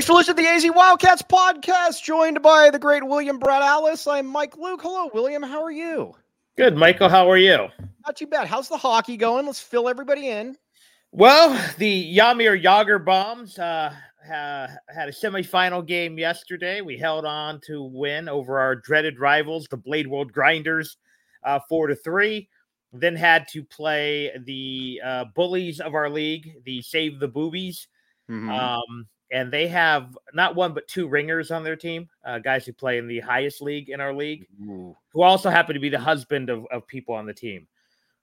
Thanks for listening to the AZ Wildcats podcast, joined by the great William Brad Alice. I'm Mike Luke. Hello, William. How are you? Good, Michael. How are you? Not too bad. How's the hockey going? Let's fill everybody in. Well, the Jaromir Yager Bombs uh, ha- had a semifinal game yesterday. We held on to win over our dreaded rivals, the Blade World Grinders, uh, four to three. Then had to play the uh, bullies of our league, the Save the Boobies. Mhm. Um, and they have not one but two ringers on their team, uh, guys who play in the highest league in our league, Ooh. who also happen to be the husband of, of people on the team.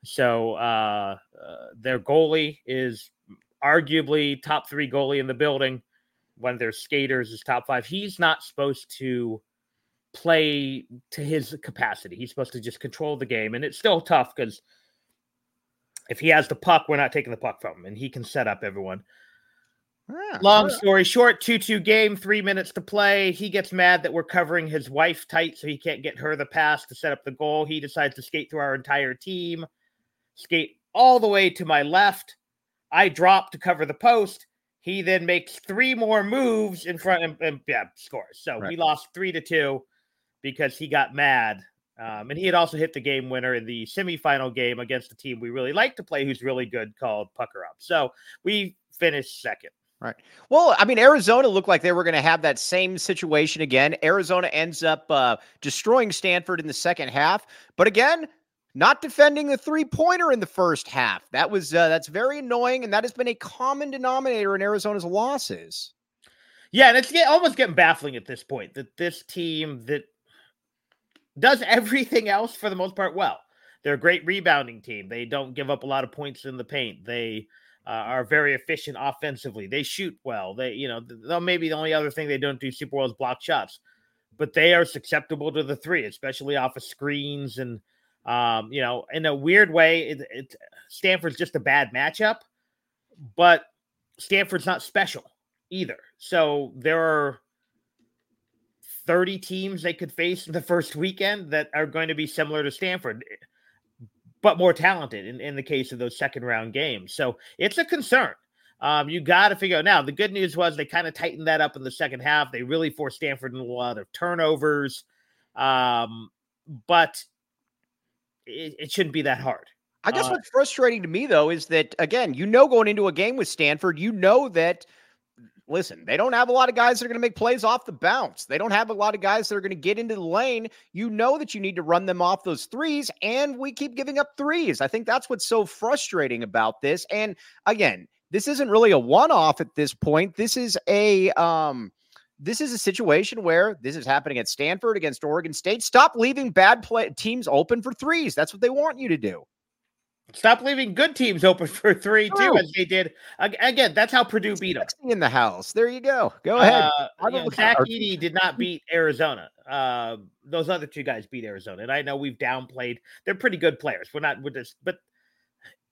So uh, uh, their goalie is arguably top three goalie in the building. One of their skaters is top five. He's not supposed to play to his capacity. He's supposed to just control the game, and it's still tough because if he has the puck, we're not taking the puck from him, and he can set up everyone. Ah, Long story short, 2 2 game, three minutes to play. He gets mad that we're covering his wife tight so he can't get her the pass to set up the goal. He decides to skate through our entire team, skate all the way to my left. I drop to cover the post. He then makes three more moves in front and, and yeah, scores. So we lost three to two because he got mad. Um, and he had also hit the game winner in the semifinal game against a team we really like to play, who's really good, called Pucker Up. So we finished second. Well, I mean, Arizona looked like they were going to have that same situation again. Arizona ends up uh, destroying Stanford in the second half, but again, not defending the three pointer in the first half. That was uh, that's very annoying, and that has been a common denominator in Arizona's losses. Yeah, and it's almost getting baffling at this point that this team that does everything else for the most part well. They're a great rebounding team. They don't give up a lot of points in the paint. They uh, are very efficient offensively. They shoot well. They, you know, maybe the only other thing they don't do super well is block shots, but they are susceptible to the three, especially off of screens and, um, you know, in a weird way, it, it Stanford's just a bad matchup, but Stanford's not special either. So there are 30 teams they could face in the first weekend that are going to be similar to Stanford, but more talented in, in the case of those second round games. So it's a concern. Um, you got to figure out now. The good news was they kind of tightened that up in the second half. They really forced Stanford in a lot of turnovers, um, but it, it shouldn't be that hard. I guess Uh, what's frustrating to me though is that again, you know, going into a game with Stanford, you know that listen, they don't have a lot of guys that are going to make plays off the bounce. They don't have a lot of guys that are going to get into the lane. You know that you need to run them off those threes, and we keep giving up threes. I think that's what's so frustrating about this. And again, this isn't really a one-off at this point. This is a um this is a situation where this is happening at Stanford against Oregon State. Stop leaving bad play teams open for threes. That's what they want you to do. Stop leaving good teams open for three, too, True. as they did. Again, that's how Purdue beat them. In the house. There you go. Go ahead. Uh, I don't know, look- Zach Edey did not beat Arizona. Uh, those other two guys beat Arizona, and I know we've downplayed. They're pretty good players. We're not with this, but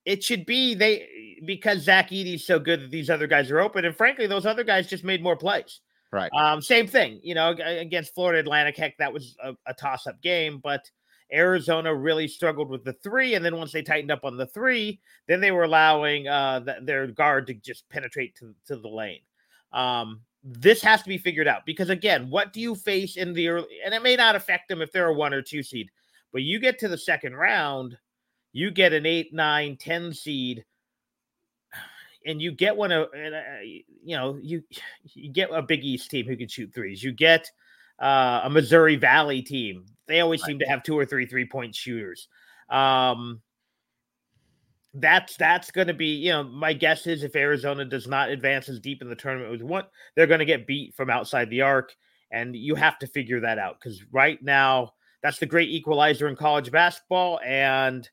it should be they because Zach Edey's so good that these other guys are open, and frankly, those other guys just made more plays. Right. Um, same thing, you know, against Florida Atlantic. Heck, that was a, a toss-up game, but Arizona really struggled with the three, and then once they tightened up on the three, then they were allowing uh, th- their guard to just penetrate to, to the lane. Um, this has to be figured out because again, what do you face in the early? And it may not affect them if they're a one or two seed, but you get to the second round, you get an eight, nine, ten seed, and you get one of, uh, you know, you you get a Big East team who can shoot threes. You get uh, a Missouri Valley team. They always seem to have two or three three point shooters. Um, that's that's going to be you know my guess is if Arizona does not advance as deep in the tournament as one, they're going to get beat from outside the arc, and you have to figure that out because right now that's the great equalizer in college basketball, and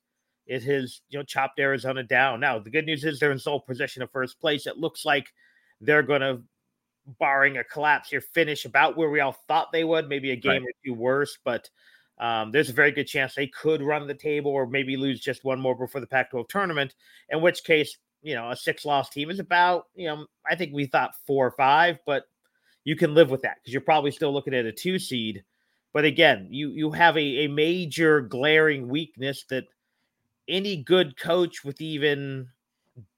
it has you know chopped Arizona down. Now the good news is they're in sole possession of first place. It looks like they're going to, barring a collapse here, finish about where we all thought they would, maybe a game Right. or two worse, but. Um, there's a very good chance they could run the table or maybe lose just one more before the Pac 12 tournament, in which case, you know, a six loss team is about, you know, I think we thought four or five, but you can live with that because you're probably still looking at a two seed But again, you you have a, a major glaring weakness that any good coach with even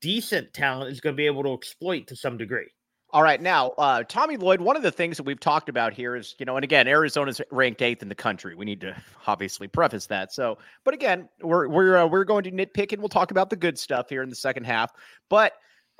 decent talent is going to be able to exploit to some degree. All right, now uh, Tommy Lloyd. One of the things that we've talked about here is, you know, and again, Arizona's ranked eighth in the country. We need to obviously preface that. So, but again, we're we're uh, we're going to nitpick and we'll talk about the good stuff here in the second half. But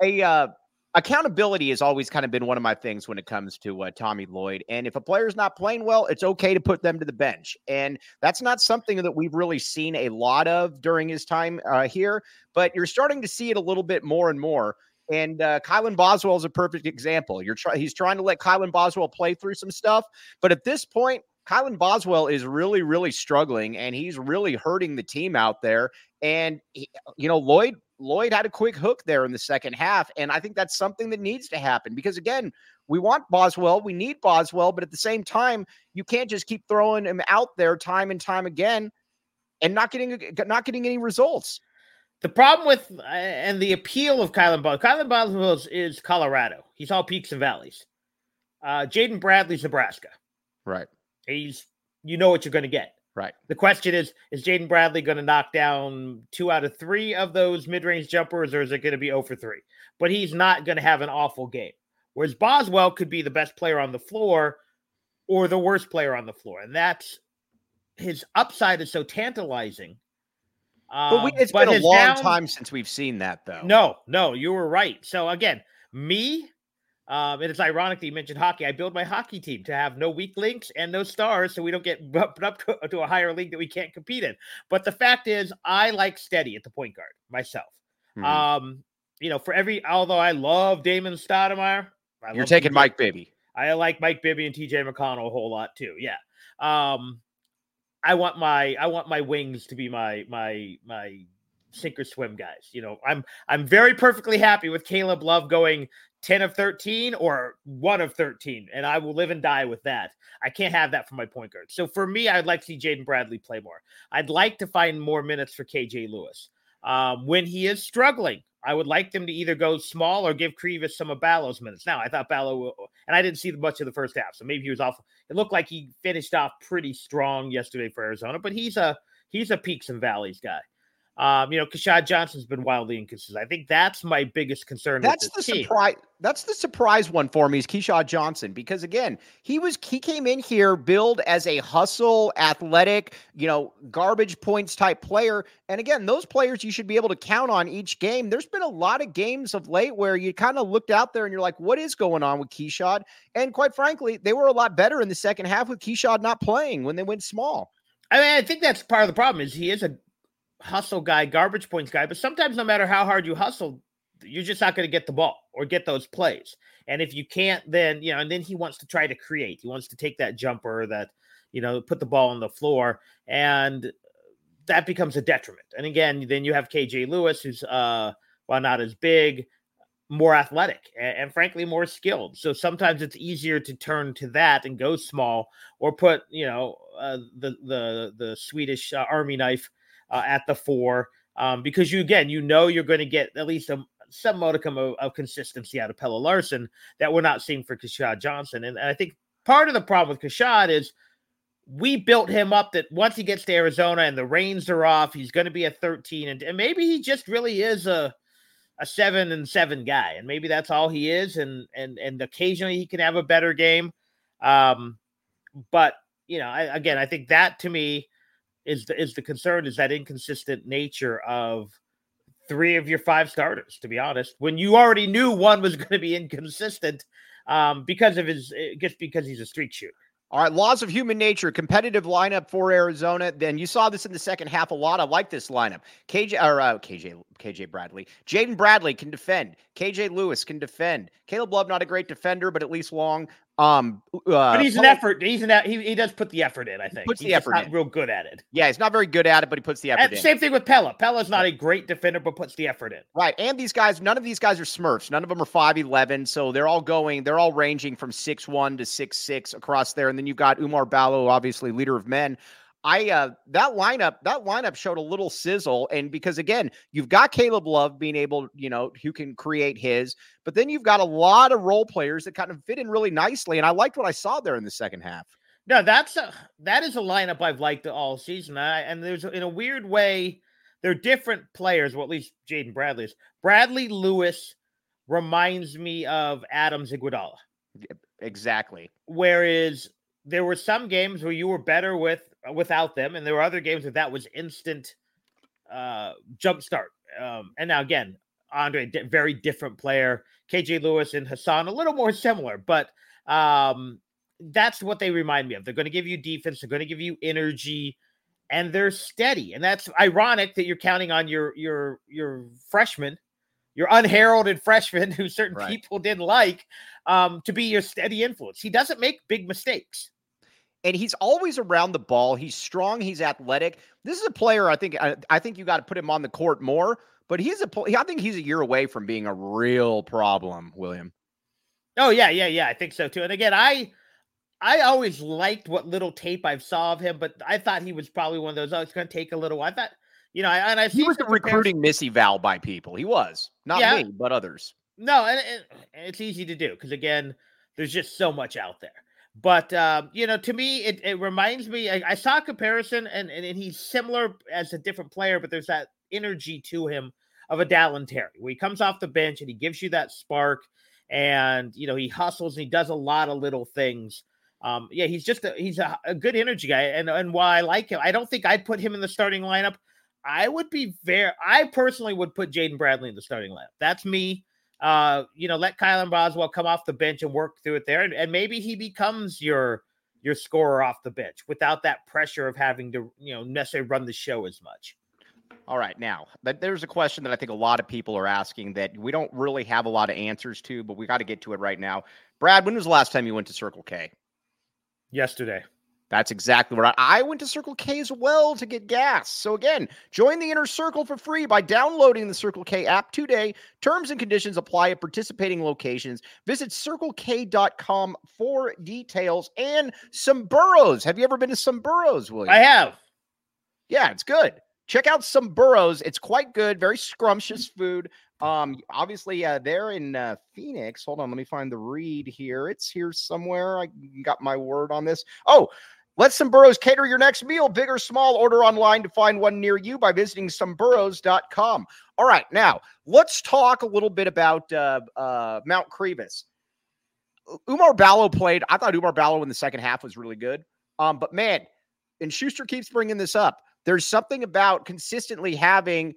a uh, accountability has always kind of been one of my things when it comes to uh, Tommy Lloyd. And if a player's not playing well, it's okay to put them to the bench. And that's not something that we've really seen a lot of during his time uh, here. But you're starting to see it a little bit more and more. And uh, Kylan Boswell is a perfect example. You're try- he's trying to let Kylan Boswell play through some stuff, but at this point, Kylan Boswell is really, really struggling, and he's really hurting the team out there. And he, you know, Lloyd Lloyd had a quick hook there in the second half, and I think that's something that needs to happen because again, we want Boswell, we need Boswell, but at the same time, you can't just keep throwing him out there time and time again and not getting not getting any results. The problem with uh, and the appeal of Kylan Boswell, Kylan Boswell is, is, Colorado. He's all peaks and valleys. Uh, Jaden Bradley's Nebraska. Right. He's you know what you're going to get. Right. The question is: Is Jaden Bradley going to knock down two out of three of those mid-range jumpers, or is it going to be 0 for three? But he's not going to have an awful game. Whereas Boswell could be the best player on the floor, or the worst player on the floor, and that's his upside is so tantalizing but we, um, it's but been a long down, time since we've seen that, though. No, no, you were right. So again, me, um, and it's ironic that you mentioned hockey. I build my hockey team to have no weak links and no stars, so we don't get bumped up to, to, a higher league that we can't compete in. But the fact is, I like steady at the point guard myself. Mm-hmm. Um, you know, for every although I love Damon Stoudemire, I you're taking Mike Bibby. I like Mike Bibby and TJ McConnell a whole lot too. Yeah. Um, I want my I want my wings to be my my my sink or swim guys. You know, I'm I'm very perfectly happy with Caleb Love going 10 of 13 or 1 of 13 and I will live and die with that. I can't have that for my point guard. So for me, I'd like to see Jaden Bradley play more. I'd like to find more minutes for KJ Lewis. Um, when he is struggling, I would like them to either go small or give Krivas some of Ballo's minutes. Now, I thought Ballow, and I didn't see much of the first half, so maybe he was off. It looked like he finished off pretty strong yesterday for Arizona, but he's a he's a peaks and valleys guy. Um, you know, Keshad Johnson's been wildly inconsistent. I think that's my biggest concern. That's the team. surprise. That's the surprise one for me is Keshad Johnson because again, he was he came in here billed as a hustle, athletic, you know, garbage points type player. And again, those players you should be able to count on each game. There's been a lot of games of late where you kind of looked out there and you're like, what is going on with Keshad? And quite frankly, they were a lot better in the second half with Keshad not playing when they went small. I mean, I think that's part of the problem is he is a hustle guy, garbage points guy, but sometimes no matter how hard you hustle, you're just not going to get the ball or get those plays. And if you can't, then, you know, and then he wants to try to create. He wants to take that jumper that, you know, put the ball on the floor. And that becomes a detriment. And again, then you have KJ Lewis, who's, uh, while not as big, more athletic and, and, frankly more skilled. So sometimes it's easier to turn to that and go small, or put you know uh, the the the Swedish uh, Army knife uh, at the four um, because you again you know you're going to get at least some modicum of, of, consistency out of Pelle Larsson that we're not seeing for Keshad Johnson. And, and I think part of the problem with Keshad is we built him up that once he gets to Arizona and the reins are off, he's going to be a 13. And, and maybe he just really is a a seven and seven guy, and maybe that's all he is. And and and occasionally he can have a better game. Um, but you know, I, again, I think that to me is the, is the concern is that inconsistent nature of three of your five starters. To be honest, when you already knew one was going to be inconsistent um, because of his eh, just because he's a streak shooter. All right, laws of human nature, competitive lineup for Arizona. Then you saw this in the second half a lot. I like this lineup. KJ or uh, KJ KJ Bradley, Jaden Bradley can defend. KJ Lewis can defend. Caleb Love not a great defender, but at least long. Um, uh, but he's an effort. He's an he, he does put the effort in. I think he puts he's the effort. Not in. real good at it. Yeah, he's not very good at it, but he puts the effort and in. Same thing with Pelle. Pelle's not a great defender, but puts the effort in. Right, and these guys, none of these guys are Smurfs. None of them are five eleven, so they're all going. They're all ranging from six one to six six across there, and then you've got Oumar Ballo, obviously leader of men. I uh that lineup that lineup showed a little sizzle and because again you've got Caleb Love being able you know who can create his but then you've got a lot of role players that kind of fit in really nicely and I liked what I saw there in the second half. No, that's a that is a lineup I've liked all season. I, and there's in a weird way, they're different players. Well, at least Jaden Bradley is. Bradley Lewis reminds me of Adams Iguodala. Exactly. Whereas there were some games where you were better with without them, and there were other games where that was instant uh jump start. Um, and now again, Andre, very different player. KJ Lewis and Hassan, a little more similar, but um, that's what they remind me of. They're going to give you defense, they're going to give you energy, and they're steady. And that's ironic that you're counting on your your your freshman, your unheralded freshman, who certain right. people didn't like, um, to be your steady influence. He doesn't make big mistakes and he's always around the ball. He's strong. He's athletic. This is a player. I think. I, I think you got to put him on the court more. But he's a. I think he's a year away from being a real problem, William. Oh yeah, yeah, yeah. I think so too. And again, I I always liked what little tape I've saw of him, but I thought he was probably one of those. Oh, it's going to take a little. I thought, you know, I, and I he was the recruiting missy Val by people. He was not yeah. me, but others. No, and, and it's easy to do because again, there's just so much out there. But um, you know, to me, it, it reminds me. I, I saw a comparison, and, and, and he's similar as a different player, but there's that energy to him of a Dalen Terry, where he comes off the bench and he gives you that spark, and you know he hustles and he does a lot of little things. Um, yeah, he's just a, he's a, a good energy guy, and and while I like him, I don't think I'd put him in the starting lineup. I would be very, I personally would put Jaden Bradley in the starting lineup. That's me. Uh, you know, let Kylan Boswell come off the bench and work through it there, and, and maybe he becomes your your scorer off the bench without that pressure of having to, you know, necessarily run the show as much. All right, now there's a question that I think a lot of people are asking that we don't really have a lot of answers to, but we got to get to it right now. Brad, when was the last time you went to Circle K? Yesterday. That's exactly right. I went to Circle K as well to get gas. So again, join the inner circle for free by downloading the Circle K app today. Terms and conditions apply at participating locations. Visit circlek.com for details and Someburros. Have you ever been to Someburros, William? I have. Yeah, it's good. Check out Someburros. It's quite good, very scrumptious food. Um, obviously, uh, they're in uh, Phoenix. Hold on, let me find the read here. It's here somewhere. I got my word on this. Oh, let Someburros cater your next meal, big or small. Order online to find one near you by visiting someburros.com. All right, now let's talk a little bit about uh, uh, Mount Krivas. Oumar Ballo played. I thought Oumar Ballo in the second half was really good. Um, but man, and Schuster keeps bringing this up. There's something about consistently having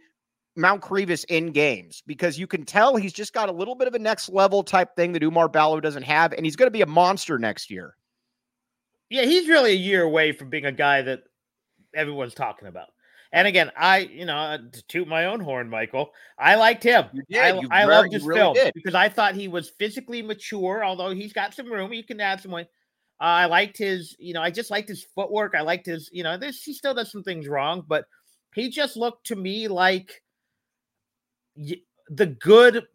Mount Krivas in games because you can tell he's just got a little bit of a next level type thing that Oumar Ballo doesn't have, and he's going to be a monster next year. Yeah, he's really a year away from being a guy that everyone's talking about. And again, I, you know, uh, to toot my own horn, Michael, I liked him. I, I loved his really film did. because I thought he was physically mature, although he's got some room. He can add some weight. Uh, I liked his, you know, I just liked his footwork. I liked his, you know, this he still does some things wrong, but he just looked to me like the good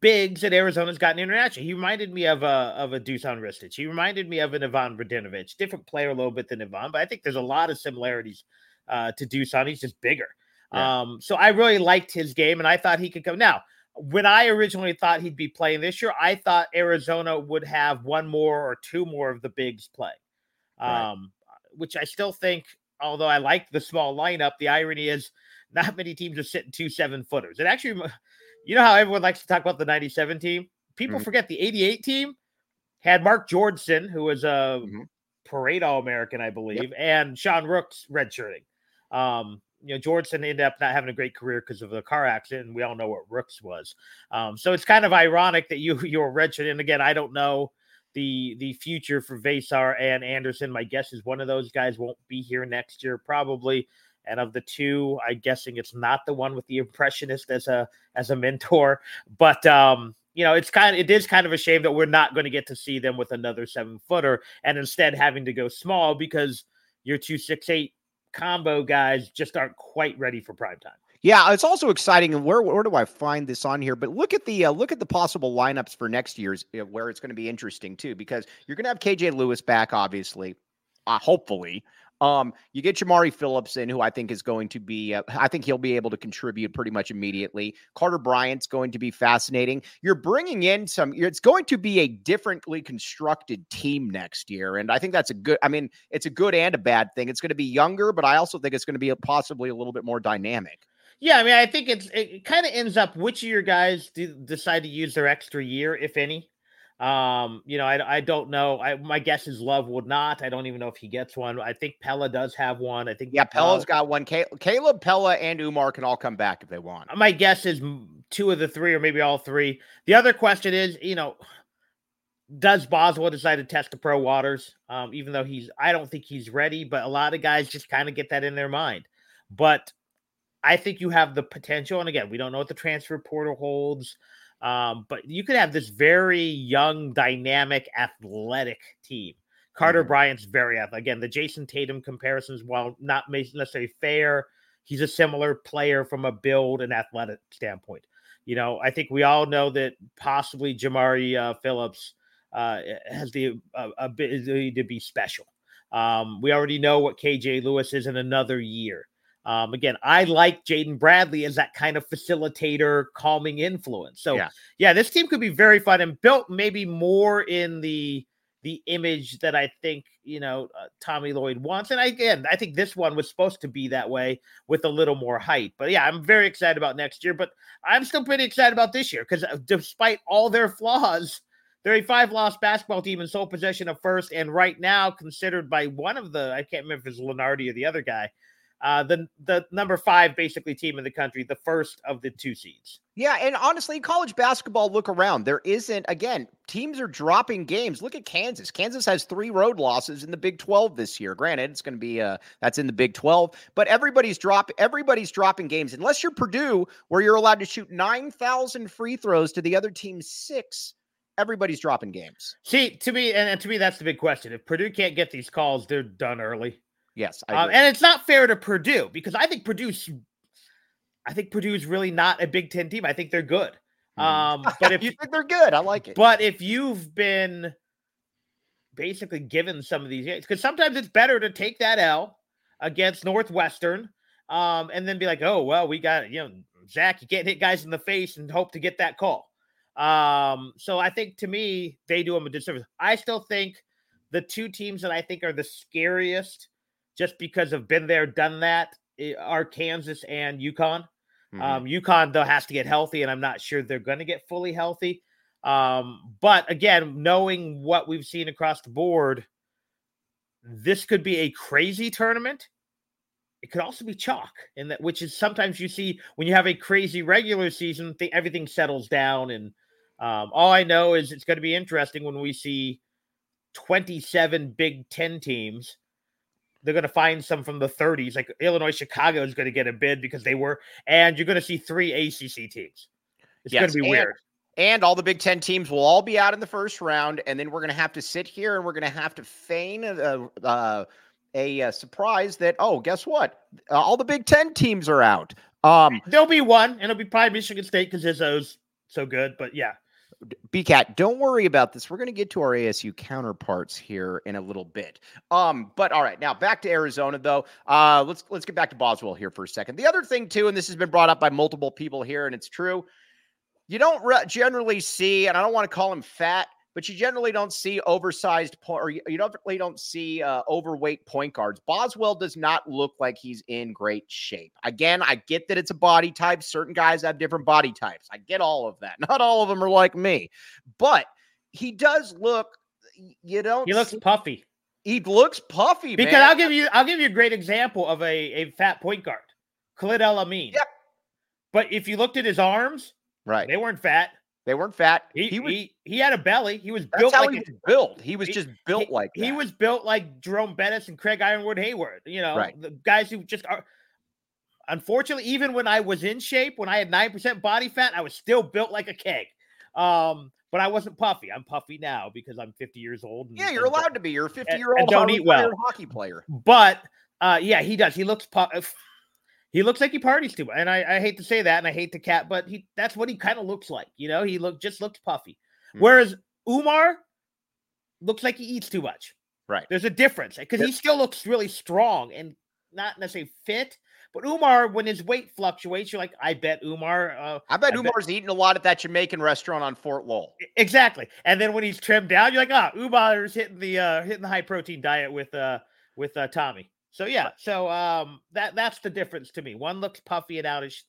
bigs that Arizona's gotten international. He reminded me of a of a Dusan Ristic. He reminded me of an Ivan Radenovic, different player a little bit than Ivan, but I think there's a lot of similarities uh, to Dusan. He's just bigger. Yeah. Um, so I really liked his game, and I thought he could come. Now, when I originally thought he'd be playing this year, I thought Arizona would have one more or two more of the bigs play, um, right. which I still think. Although I like the small lineup, the irony is not many teams are sitting two seven footers. It actually you know how everyone likes to talk about the 97 team? People mm-hmm. forget the 88 team had Mark Georgeson, who was a mm-hmm. parade All American, I believe, yep. and Sean Rooks redshirting. Um, you know, Georgeson ended up not having a great career because of the car accident, and we all know what Rooks was. Um, so it's kind of ironic that you you were redshirting. And again, I don't know the the future for Veesaar and Anderson. My guess is one of those guys won't be here next year, probably. And of the two, I'm guessing it's not the one with the impressionist as a as a mentor. But um, you know, it's kind of it is kind of a shame that we're not going to get to see them with another seven footer, and instead having to go small because your two six eight combo guys just aren't quite ready for prime time. Yeah, it's also exciting. And where where do I find this on here? But look at the uh, look at the possible lineups for next year's where it's going to be interesting too, because you're going to have KJ Lewis back, obviously. uh, hopefully. Um, you get Jamari Phillips in, who I think is going to be, uh, I think he'll be able to contribute pretty much immediately. Carter Bryant's going to be fascinating. You're bringing in some, it's going to be a differently constructed team next year. And I think that's a good, I mean, it's a good and a bad thing. It's going to be younger, but I also think it's going to be a, possibly a little bit more dynamic. Yeah, I mean, I think it's it kind of ends up which of your guys do decide to use their extra year, if any. Um, you know, I, I don't know. I my guess is Love would not. I don't even know if he gets one. I think Pelle does have one. I think yeah, Pelle's uh, got one. Caleb, Pelle, and Oumar can all come back if they want. My guess is two of the three, or maybe all three. The other question is, you know, does Boswell decide to test the pro waters? Um, even though he's, I don't think he's ready, but a lot of guys just kind of get that in their mind. But I think you have the potential, and again, we don't know what the transfer portal holds. Um, but you could have this very young, dynamic, athletic team. Carter mm-hmm. Bryant's very athletic. Again, the Jayson Tatum comparisons, while not necessarily fair, he's a similar player from a build and athletic standpoint. You know, I think we all know that possibly Jamari uh, Phillips uh, has the uh, ability to be special. Um, we already know what KJ Lewis is in another year. Um, again, I like Jaden Bradley as that kind of facilitator, calming influence. So, yeah. yeah, this team could be very fun and built maybe more in the the image that I think you know uh, Tommy Lloyd wants. And again, I think this one was supposed to be that way with a little more height. But yeah, I'm very excited about next year. But I'm still pretty excited about this year because uh, despite all their flaws, they're a five loss basketball team in sole possession of first, and right now considered by one of the I can't remember if it's Lunardi or the other guy uh, the the number five basically team in the country, the first of the two seeds. Yeah, and honestly, college basketball, look around. There isn't again, teams are dropping games. Look at Kansas. Kansas has three road losses in the Big 12 this year. Granted, it's going to be uh that's in the Big 12, but everybody's drop everybody's dropping games unless you're Purdue, where you're allowed to shoot 9,000 free throws to the other team's 6 everybody's dropping games. See, to me, and, and, to me, that's the big question. If Purdue can't get these calls, they're done early. Yes, um, and it's not fair to Purdue because I think Purdue's, I think Purdue's really not a Big Ten team. I think they're good. Mm. Um, but if you think they're good, I like it. But if you've been basically given some of these games, because sometimes it's better to take that L against Northwestern, um, and then be like, oh well, we got you know Zach, you can't hit guys in the face and hope to get that call. Um, so I think to me, they do them a disservice. I still think the two teams that I think are the scariest just because of been there, done that, eh, are Kansas and UConn. Mm-hmm. Um, UConn though has to get healthy, and I'm not sure they're going to get fully healthy. Um, but again, knowing what we've seen across the board, this could be a crazy tournament. It could also be chalk, and that which is sometimes you see when you have a crazy regular season, th- everything settles down. And um, all I know is it's going to be interesting when we see 27 Big Ten teams they're going to find some from the 30s, like Illinois Chicago is going to get a bid because they were, and you're going to see three ACC teams. It's yes, going to be and, weird. And all the Big Ten teams will all be out in the first round, and then we're going to have to sit here and we're going to have to feign a, a, a, surprise that oh, guess what? Uh, all the Big Ten teams are out. Um, There'll be one, and it'll be probably Michigan State because Izzo's so good. But yeah, BCAT, don't worry about this. We're going to get to our ASU counterparts here in a little bit. Um, but all right, now back to Arizona though. Uh, let's let's get back to Boswell here for a second. The other thing too, and this has been brought up by multiple people here, and it's true. You don't re- generally see, and I don't want to call him fat, but you generally don't see oversized point, or you, definitely don't see uh, overweight point guards. Boswell does not look like he's in great shape. Again, I get that it's a body type. Certain guys have different body types. I get all of that. Not all of them are like me, but he does look. You don't. He looks see, puffy. He looks puffy. Because man. I'll give you, I'll give you a great example of a, a fat point guard, Khalid El Amin. Yep. But if you looked at his arms, right, they weren't fat. They weren't fat. He, he was. He, he had a belly. He was built like he was built. He was just built he, like that. He was built like Jerome Bettis and Craig Ironhead Heyward. You know, right. the guys who just are. Unfortunately, even when I was in shape, when I had nine percent body fat, I was still built like a keg. Um, but I wasn't puffy. I'm puffy now because I'm 50 years old. And, yeah, you're allowed to be. You're a 50 year old. Don't eat well. Hockey player. But uh, yeah, he does. He looks puff he looks like he parties too much. And I, I, hate to say that, and I hate the cat, but he that's what he kind of looks like. You know, he look just looks puffy. Mm-hmm. Whereas Oumar looks like he eats too much. Right. There's a difference because he still looks really strong and not necessarily fit. But Oumar, when his weight fluctuates, you're like, I bet Oumar. Uh, I bet I bet- Oumar's eating a lot at that Jamaican restaurant on Fort Lowell. exactly. And then when he's trimmed down, you're like, ah, Oumar's hitting the uh, hitting the high protein diet with uh with uh, Tommy. So yeah, so um that that's the difference to me. One looks puffy and out of sh-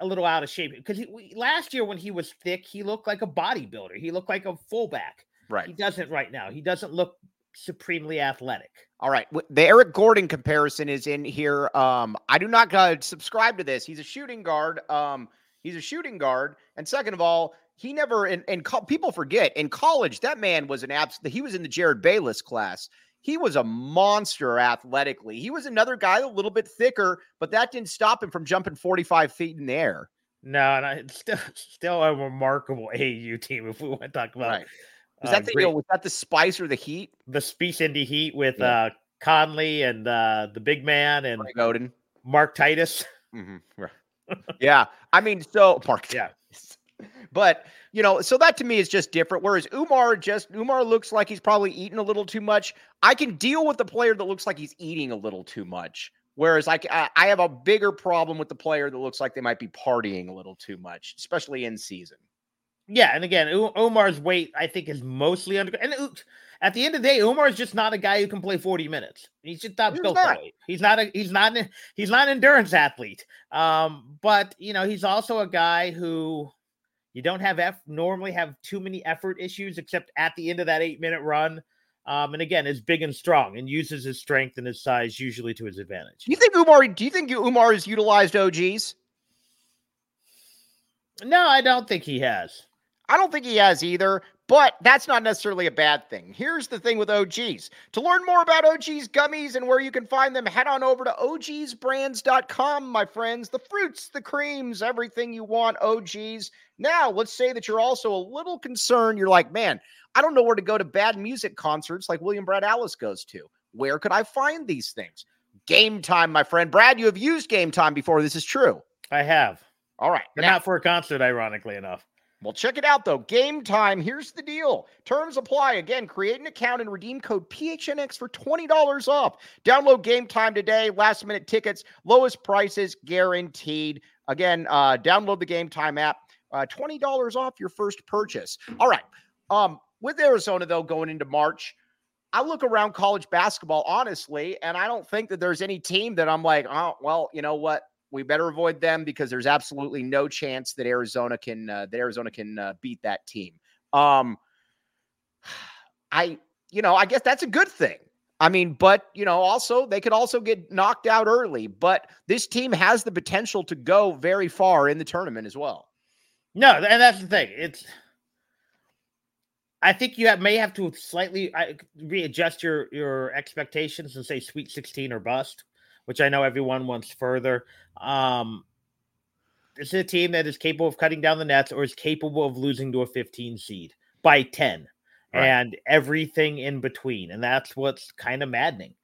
a little out of shape because last year when he was thick, he looked like a bodybuilder. He looked like a fullback. Right. He doesn't right now. He doesn't look supremely athletic. All right. The Eric Gordon comparison is in here. Um, I do not uh, subscribe to this. He's a shooting guard. Um, he's a shooting guard. And second of all, he never and, and co- people forget in college that man was an abs. He was in the Jerryd Bayless class. He was a monster athletically. He was another guy a little bit thicker, but that didn't stop him from jumping 45 feet in the air. No, and I, it's still still a remarkable AU team. If we want to talk about Right. Was uh, that the great- was that the spice or the heat? the Spiece Indy Heat with Yeah. uh Conley and uh the big man and. Mark Titus. Mhm, right. yeah. I mean, so Mark. Yeah. But you know, so that to me is just different. Whereas Oumar just Oumar looks like he's probably eating a little too much. I can deal with the player that looks like he's eating a little too much. Whereas i have a bigger problem with the player that looks like they might be partying a little too much, especially in season. Yeah, and again, Omar's weight I think is mostly under. And at the end of the day, Omar is just not a guy who can play forty minutes. He's just not He's built not. that way. He's not a he's not an, he's not an endurance athlete. Um, but you know he's also a guy who you don't have F normally have too many effort issues except at the end of that eight minute run. Um, and again, is big and strong and uses his strength and his size usually to his advantage. Do you think Oumar? Do you think Oumar has utilized OGs? No, I don't think he has. I don't think he has either, but that's not necessarily a bad thing. Here's the thing with OGs. To learn more about OGs gummies and where you can find them, head on over to ogsbrands.com, my friends. The fruits, the creams, everything you want, OGs. Now, let's say that you're also a little concerned. You're like, man, I don't know where to go to bad music concerts like William Brad Alice goes to. Where could I find these things? Gametime, my friend. Brad, you have used Gametime before. This is true. I have, All right. but now- not for a concert, ironically enough. Well, check it out though. Gametime. Here's the deal. Terms apply. Again, create an account and redeem code PHNX for $20 off. Download Gametime today. Last minute tickets, lowest prices guaranteed. Again, uh, download the Gametime app. Uh, $20 off your first purchase. All right. Um, with Arizona, though, going into March, I look around college basketball, honestly, and I don't think that there's any team that I'm like, oh, well, you know what? We better avoid them because there's absolutely no chance that Arizona can uh, that Arizona can uh, beat that team. Um, I you know I guess that's a good thing. I mean, but you know, also they could also get knocked out early. But this team has the potential to go very far in the tournament as well. No, and that's the thing. It's I think you have, may have to slightly readjust your your expectations and say Sweet 16 or bust, which I know everyone wants further. Um, this is a team that is capable of cutting down the nets or is capable of losing to a 15 seed by 10 Right. and everything in between. And that's what's kind of maddening.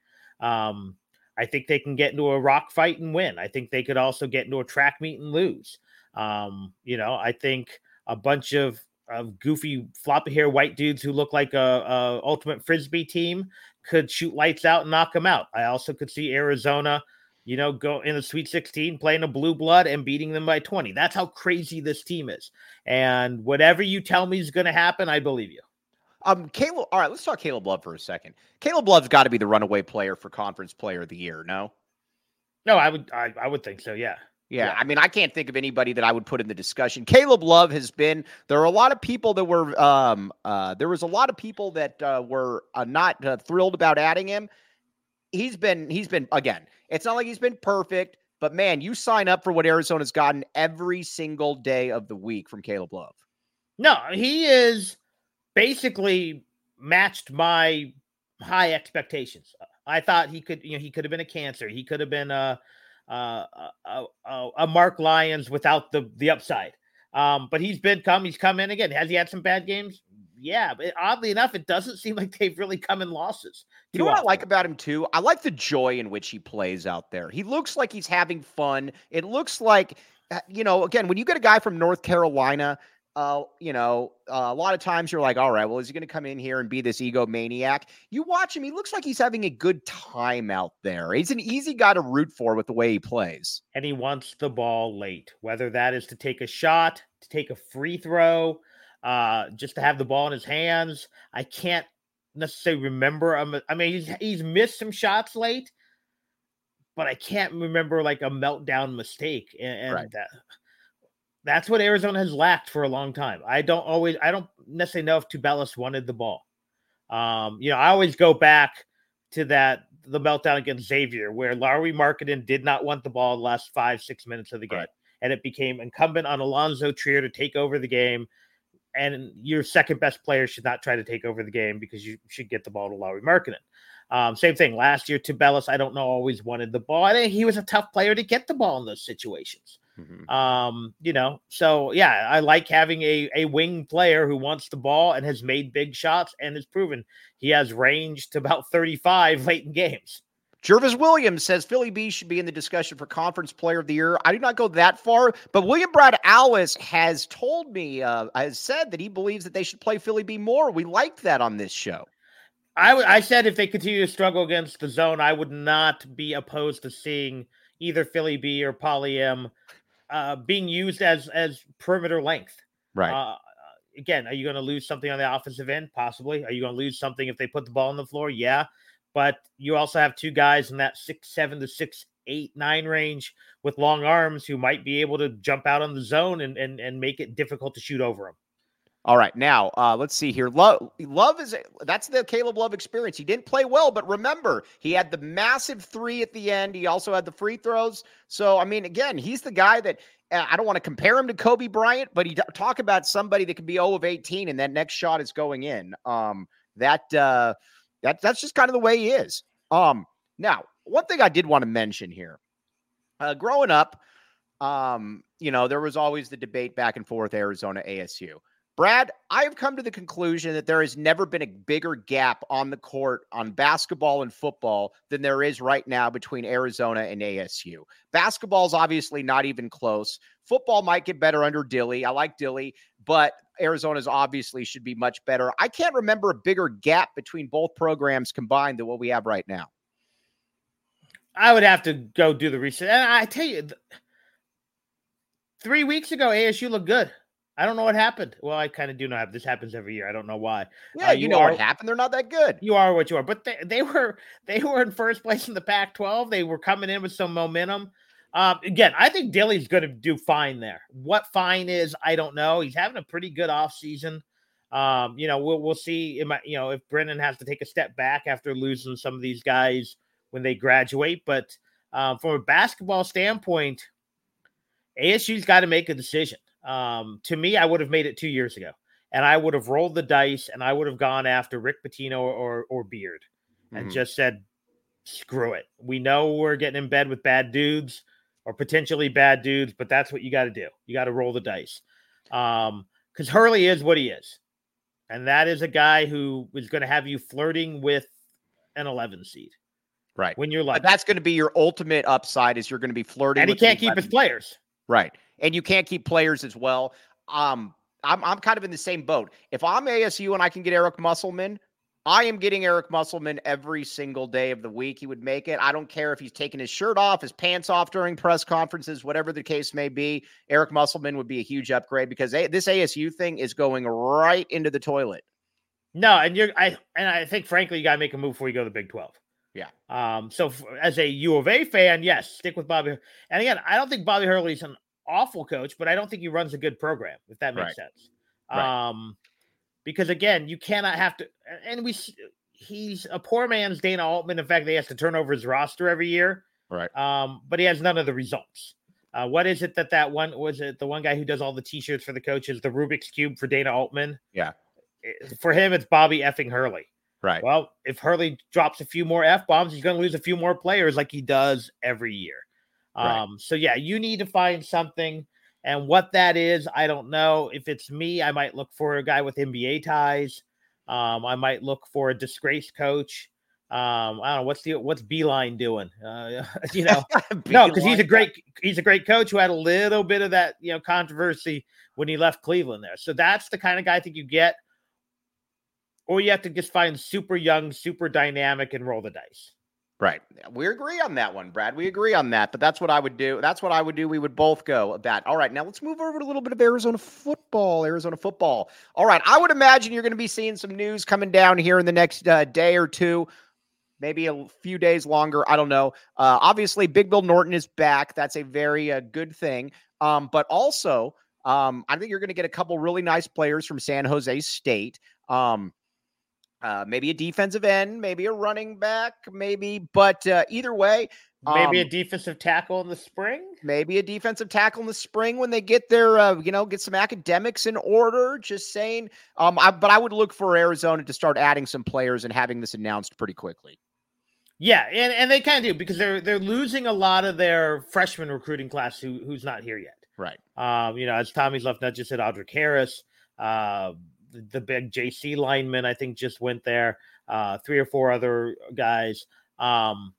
Um, I think they can get into a rock fight and win. I think they could also get into a track meet and lose. Um, you know, I think a bunch of of goofy floppy hair white dudes who look like a, a ultimate frisbee team could shoot lights out and knock them out. I also could see Arizona, you know, go in the Sweet 16 playing a blue blood and beating them by 20. That's how crazy this team is. And whatever you tell me is going to happen, I believe you. Um, Caleb. All right, let's talk Caleb Love for a second. Caleb Love's got to be the runaway player for Conference Player of the Year. No. No, I would I, I would think so, yeah. Yeah, Yeah. I mean, I can't think of anybody that I would put in the discussion. Caleb Love has been. There are a lot of people that were. Um, uh, there was a lot of people that uh, were uh, not uh, thrilled about adding him. He's been. He's been again. It's not like he's been perfect, but man, you sign up for what Arizona's gotten every single day of the week from Caleb Love. No, he is basically matched my high expectations. I thought he could, you know, he could have been a cancer. He could have been a a, a, a, a Mark Lyons without the the upside. Um, but he's been come. He's come in again. Has he had some bad games? Yeah, but oddly enough, it doesn't seem like they've really come in losses. You know what I like about him too? I like the joy in which he plays out there. He looks like he's having fun. It looks like, uh, you know, again, when you get a guy from North Carolina, uh, you know, uh, a lot of times you're like, all right, well, is he going to come in here and be this egomaniac? You watch him; he looks like he's having a good time out there. He's an easy guy to root for with the way he plays, and he wants the ball late, whether that is to take a shot, to take a free throw, uh, just to have the ball in his hands. I can't necessarily remember. I mean, he's he's missed some shots late, but I can't remember like a meltdown mistake, and, and right. that that's what Arizona has lacked for a long time. I don't always, I don't necessarily know if Tubelis wanted the ball. Um, you know, I always go back to that the meltdown against Xavier, where Lauri Markkanen did not want the ball the last five, six minutes of the game. Right. And it became incumbent on Alonzo Trier to take over the game. And your second best player should not try to take over the game because you should get the ball to Lauri Markkanen. Um, same thing last year. Tubelis, I don't know, always wanted the ball. I think he was a tough player to get the ball in those situations. Mm-hmm. Um, you know, so yeah, I like having a, a wing player who wants the ball and has made big shots and has proven he has range to about 35 late in games. Jervis Williams says Philly B should be in the discussion for Conference Player of the Year. I do not go that far, but William Brad Alice has told me, uh, has said that he believes that they should play Philly B more. We like that on this show. I, I said if they continue to struggle against the zone, I would not be opposed to seeing either Philly B or Poly M uh, being used as as perimeter length. Right. Uh, again, are you going to lose something on the offensive end? Possibly. Are you going to lose something if they put the ball on the floor? Yeah. But you also have two guys in that six seven to six eight nine range with long arms who might be able to jump out on the zone and and, and make it difficult to shoot over them. All right, now uh, let's see here. Love, love is that's the Caleb Love experience. He didn't play well, but remember, he had the massive three at the end. He also had the free throws. So, I mean, again, he's the guy that uh, I don't want to compare him to Kobe Bryant, but he talk about somebody that can be 0 of 18 and that next shot is going in. Um, that uh, that that's just kind of the way he is. Um, now, one thing I did want to mention here, uh, growing up, um, you know, there was always the debate back and forth Arizona ASU. Brad, I have come to the conclusion that there has never been a bigger gap on the court on basketball and football than there is right now between Arizona and ASU. Basketball is obviously not even close. Football might get better under Dilly. I like Dilly, but Arizona's obviously should be much better. I can't remember a bigger gap between both programs combined than what we have right now. I would have to go do the research. And I tell you, three weeks ago, ASU looked good. I don't know what happened. Well, I kind of do know this happens every year. I don't know why. Yeah, uh, you, you, know are, what happened. They're not that good. You are what you are. But they, they were they were in first place in the Pac-12. They were coming in with some momentum. Um, again, I think Dilly's going to do fine there. What fine is, I don't know. He's having a pretty good off season. Um, you know, we'll we'll see. My, you know, if Brennan has to take a step back after losing some of these guys when they graduate, but um, from a basketball standpoint, ASU's got to make a decision. Um, to me, I would have made it two years ago, and I would have rolled the dice, and I would have gone after Rick Pitino or or Beard, and mm-hmm. just said, "Screw it. We know we're getting in bed with bad dudes or potentially bad dudes, but that's what you got to do. You got to roll the dice." Um, because Hurley is what he is, and that is a guy who is going to have you flirting with an 11 seed. Right. When you're like, that's going to be your ultimate upside is you're going to be flirting. And he can't keep his players. Right and you can't keep players as well. Um, I'm I'm kind of in the same boat. If I'm ASU and I can get Eric Musselman, I am getting Eric Musselman every single day of the week. He would make it. I don't care if he's taking his shirt off, his pants off during press conferences, whatever the case may be. Eric Musselman would be a huge upgrade because this ASU thing is going right into the toilet. No, and you're I and I think frankly you got to make a move before you go to the Big Twelve. Yeah. Um. So as a U of A fan, yes, stick with Bobby. And again, I don't think Bobby Hurley's an awful coach, but I don't think he runs a good program, if that makes right. sense. Right. Um, because again, you cannot have to, and we, he's a poor man's Dana Altman. In fact, he has to turn over his roster every year. Right. Um, but he has none of the results. Uh, what is it that that one was it the one guy who does all the t-shirts for the coaches, the Rubik's cube for Dana Altman? Yeah. For him, it's Bobby effing Hurley. Right. Well, if Hurley drops a few more f bombs, he's going to lose a few more players like he does every year. Right. Um, so yeah, you need to find something. And what that is, I don't know. If it's me, I might look for a guy with NBA ties. Um, I might look for a disgraced coach. Um, I don't know what's the what's Beilein doing. Uh, you know, no, because he's a great he's a great coach who had a little bit of that you know controversy when he left Cleveland there. So that's the kind of guy I think you get, or you have to just find super young, super dynamic, and roll the dice. Right. We agree on that one, Brad. We agree on that. But that's what I would do. That's what I would do. We would both go that. All right. Now let's move over to a little bit of Arizona football. Arizona football. All right. I would imagine you're going to be seeing some news coming down here in the next uh, day or two, maybe a few days longer. I don't know. Uh, obviously, Big Bill Norton is back. That's a very uh, good thing. Um, but also, um, I think you're going to get a couple really nice players from San Jose State. Um, uh, maybe a defensive end, maybe a running back, maybe, but uh, either way, maybe um, a defensive tackle in the spring. Maybe a defensive tackle in the spring when they get their, uh, you know, get some academics in order. Just saying. Um, I, but I would look for Arizona to start adding some players and having this announced pretty quickly. Yeah, and, and they kind of do because they're they're losing a lot of their freshman recruiting class who who's not here yet. Right. Um, you know, as Tommy's left not just said Audric Harris. Uh, the, big JC lineman, I think, just went there. Uh, three or four other guys. Um,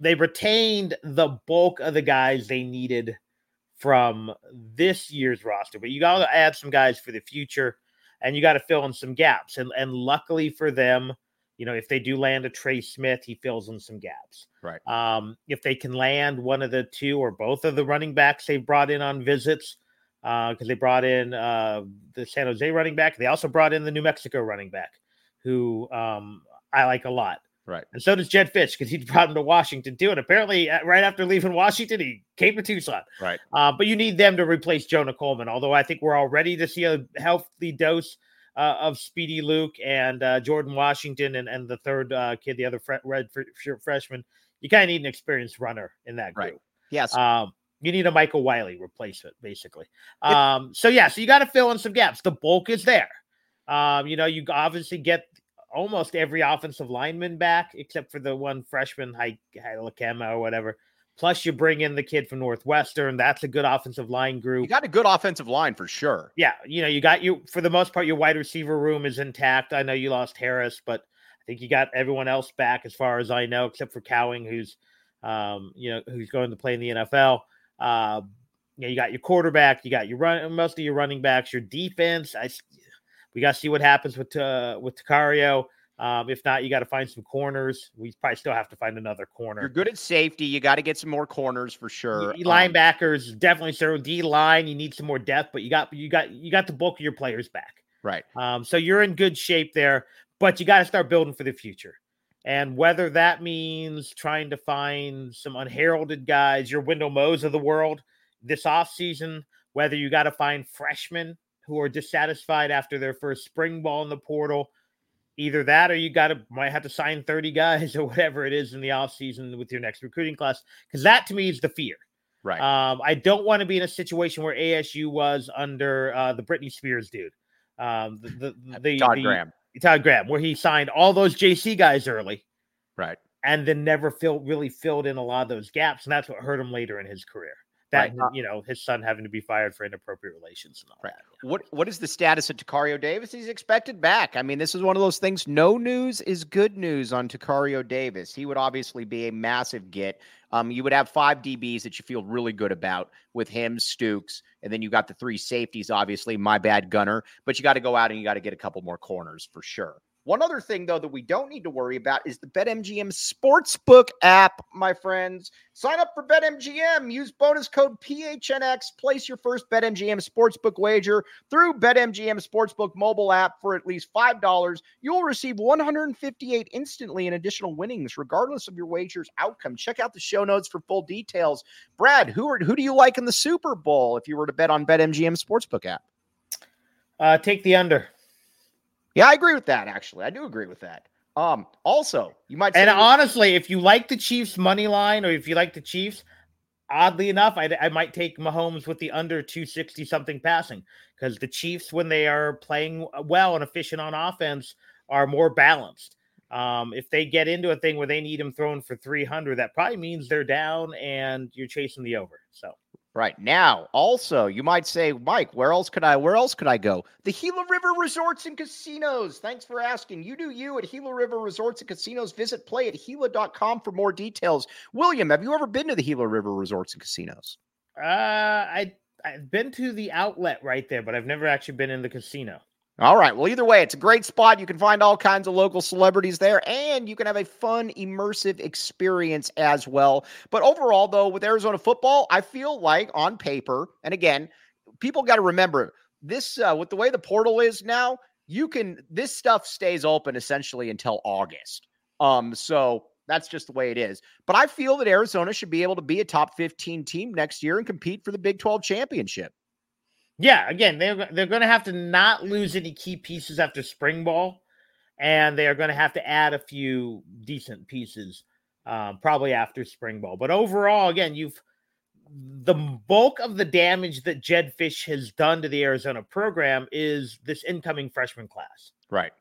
they retained the bulk of the guys they needed from this year's roster, but you got to add some guys for the future, and you got to fill in some gaps. And and luckily for them, you know, if they do land a Trey Smith, he fills in some gaps. Right. Um, if they can land one of the two or both of the running backs they brought in on visits, because uh, they brought in uh, the San Jose running back. They also brought in the New Mexico running back, who um, I like a lot. Right. And so does Jed Fisch because he brought him to Washington too. And apparently, uh, right after leaving Washington, he came to Tucson. Right. Uh, but you need them to replace Jonah Coleman. Although I think we're all ready to see a healthy dose uh, of Speedy Luke and uh, Jordan Washington and, and the third uh, kid, the other fre- red shirt freshman. You kind of need an experienced runner in that group. Right. Yes. Um, you need a Michael Wiley replacement, basically. Um, so yeah, so you got to fill in some gaps. The bulk is there. Um, you know, you obviously get almost every offensive lineman back except for the one freshman, Lakema or whatever. Plus, you bring in the kid from Northwestern. That's a good offensive line group. You got a good offensive line for sure. Yeah, you know, you got you for the most part. Your wide receiver room is intact. I know you lost Harris, but I think you got everyone else back as far as I know, except for Cowing, who's um, you know, who's going to play in the NFL. Uh, you, know, you got your quarterback, you got your run, most of your running backs, your defense. I, we got to see what happens with uh, with Tacario. Um, if not, you got to find some corners. We probably still have to find another corner. You're good at safety. You got to get some more corners for sure. Um, linebackers um, definitely so D line. You need some more depth, but you got you got you got the bulk of your players back. Right. Um, so you're in good shape there, but you got to start building for the future. And whether that means trying to find some unheralded guys, your Wendell Moes of the world this offseason, whether you got to find freshmen who are dissatisfied after their first spring ball in the portal, either that or you got to might have to sign 30 guys or whatever it is in the offseason with your next recruiting class. Because that to me is the fear. Right. Um, I don't want to be in a situation where ASU was under uh, the Britney Spears dude. Um, the, the, the Todd the, Graham. Todd Graham, where he signed all those JC guys early, right, and then never filled really filled in a lot of those gaps, and that's what hurt him later in his career. That right. you know, his son having to be fired for inappropriate relations and all right. that. What what is the status of Tacario Davis? He's expected back. I mean, this is one of those things. No news is good news on Tacario Davis. He would obviously be a massive get. Um, you would have five DBs that you feel really good about with him, Stukes, and then you got the three safeties, obviously, my bad gunner. But you got to go out and you got to get a couple more corners for sure. One other thing, though, that we don't need to worry about is the BetMGM Sportsbook app, my friends. Sign up for BetMGM. Use bonus code PHNX. Place your first BetMGM Sportsbook wager through BetMGM Sportsbook mobile app for at least $5. You'll receive 158 instantly in additional winnings, regardless of your wager's outcome. Check out the show notes for full details. Brad, who, are, who do you like in the Super Bowl if you were to bet on BetMGM Sportsbook app? Uh, take the under. Yeah, I agree with that. Actually, I do agree with that. Um, also, you might. and honestly, if you like the Chiefs money line, or if you like the Chiefs, oddly enough, I, I might take Mahomes with the under two sixty something passing because the Chiefs, when they are playing well and efficient on offense, are more balanced. Um, if they get into a thing where they need him thrown for 300, that probably means they're down and you're chasing the over. So Right now, also, you might say, Mike, where else could I? Where else could I go? The Gila River Resorts and Casinos. Thanks for asking. You do you at Gila River Resorts and Casinos. Visit play at Gila.com for more details. William, have you ever been to the Gila River Resorts and Casinos? Uh, I I've been to the outlet right there, but I've never actually been in the casino. All right. Well, either way, it's a great spot. You can find all kinds of local celebrities there, and you can have a fun, immersive experience as well. But overall, though, with Arizona football, I feel like on paper, and again, people got to remember this uh, with the way the portal is now, you can this stuff stays open essentially until August. Um, so that's just the way it is. But I feel that Arizona should be able to be a top 15 team next year and compete for the Big 12 championship. Yeah, again, they're they're going to have to not lose any key pieces after spring ball, and they are going to have to add a few decent pieces um, probably after spring ball. But overall, again, you've the bulk of the damage that Jed Fisch has done to the Arizona program is this incoming freshman class, right?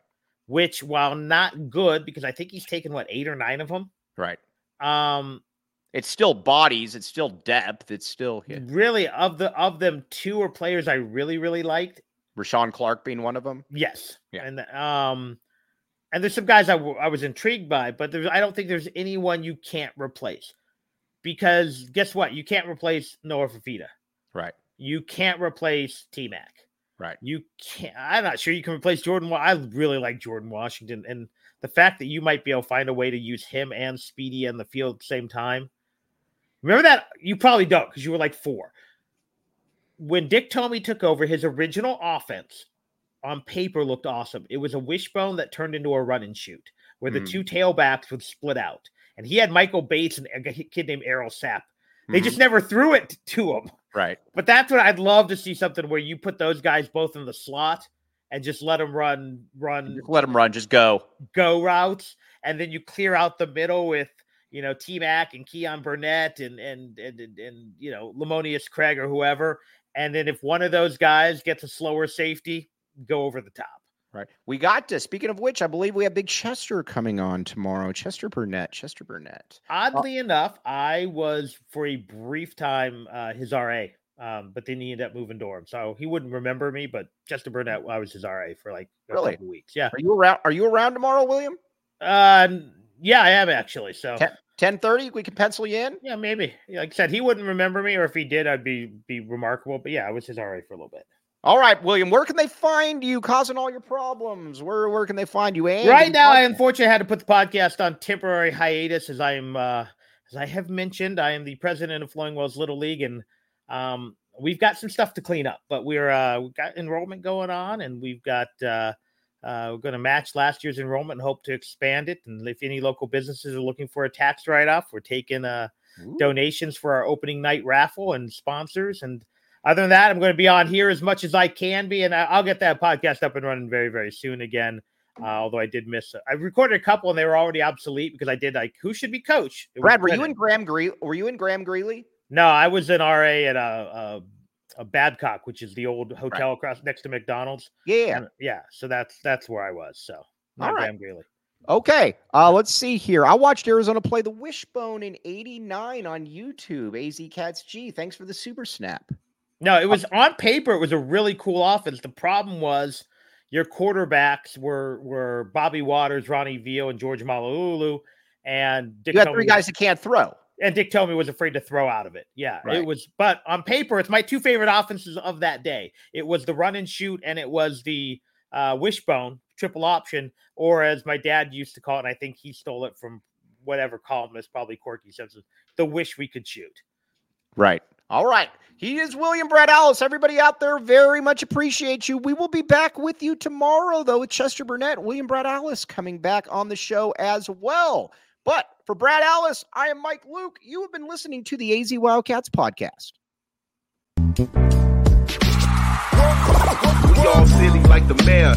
Which, while not good, because I think he's taken what eight or nine of them, right? Um, it's still bodies, it's still depth, it's still yeah. really of the of them two are players I really really liked. Rashawn Clark being one of them. Yes, yeah, and um, and there's some guys I, w- I was intrigued by, but there's I don't think there's anyone you can't replace because guess what? You can't replace Noah Fifita. Right. You can't replace T Mac. Right. You can't. I'm not sure you can replace Jordan. I really like Jordan Washington, and the fact that you might be able to find a way to use him and Speedy in the field at the same time Remember that? You probably don't because you were like four. When Dick Tomey took over, his original offense on paper looked awesome. It was a wishbone that turned into a run and shoot where the mm. two tailbacks would split out. And he had Michael Bates and a kid named Errol Sapp. They mm. just never threw it to him. Right. But that's what I'd love to see something where you put those guys both in the slot and just let them run, run, just let them run, just go, go routes. And then you clear out the middle with you know, T Mac and Keon Burnett and, and and and and, you know Lemonious Craig or whoever. And then if one of those guys gets a slower safety, go over the top. Right. We got to. Speaking of which, I believe we have Big Chester coming on tomorrow. Chester Burnett. Chester Burnett. Oddly uh, enough, I was for a brief time uh, his RA, um, but then he ended up moving dorm, so he wouldn't remember me. But Chester Burnett, I was his RA for like a really? couple weeks. Yeah. Are you around? Are you around tomorrow, William? Uh, yeah, I am actually. So 10 30, we can pencil you in. Yeah, maybe. Like I said, he wouldn't remember me, or if he did, I'd be be remarkable. But yeah, I was his RA for a little bit. All right, William, where can they find you causing all your problems? Where where can they find you? Right now, I unfortunately had to put the podcast on temporary hiatus as I'm uh as I have mentioned, I am the president of Flowing Wells Little League, and um we've got some stuff to clean up, but we're uh we've got enrollment going on and we've got uh uh, we're going to match last year's enrollment and hope to expand it. And if any local businesses are looking for a tax write off, we're taking uh, donations for our opening night raffle and sponsors. And other than that, I'm going to be on here as much as I can be. And I'll get that podcast up and running very, very soon again. Uh, although I did miss, I recorded a couple and they were already obsolete because I did like who should be coach. Brad, were you in Graham Greenlee? Were you in Graham Greenlee? No, I was an RA at a, a a Babcock, which is the old hotel right. across next to McDonald's. Yeah, and, yeah. So that's that's where I was. So not all right, Greenlee. Okay, uh, let's see here. I watched Arizona play the Wishbone in '89 on YouTube. Az Cats G. Thanks for the super snap. No, it was on paper. It was a really cool offense. The problem was your quarterbacks were were Bobby Waters, Ronnie Veal, and George Malauulu, and Dick you had three guys that can't throw and Dick Tomey was afraid to throw out of it. Yeah, right. it was. But on paper, it's my two favorite offenses of that day. It was the run and shoot, and it was the uh, wishbone triple option, or as my dad used to call it, and I think he stole it from whatever columnist, probably Corky Simpson, the wish we could shoot. Right. All right. He is William Brad Allis. Everybody out there very much appreciate you. We will be back with you tomorrow, though, with Chester Burnett, William Brad Allis coming back on the show as well. But for Brad Allis, I am Mike Luke. You have been listening to the AZ Wildcats podcast. We all silly like the mayor.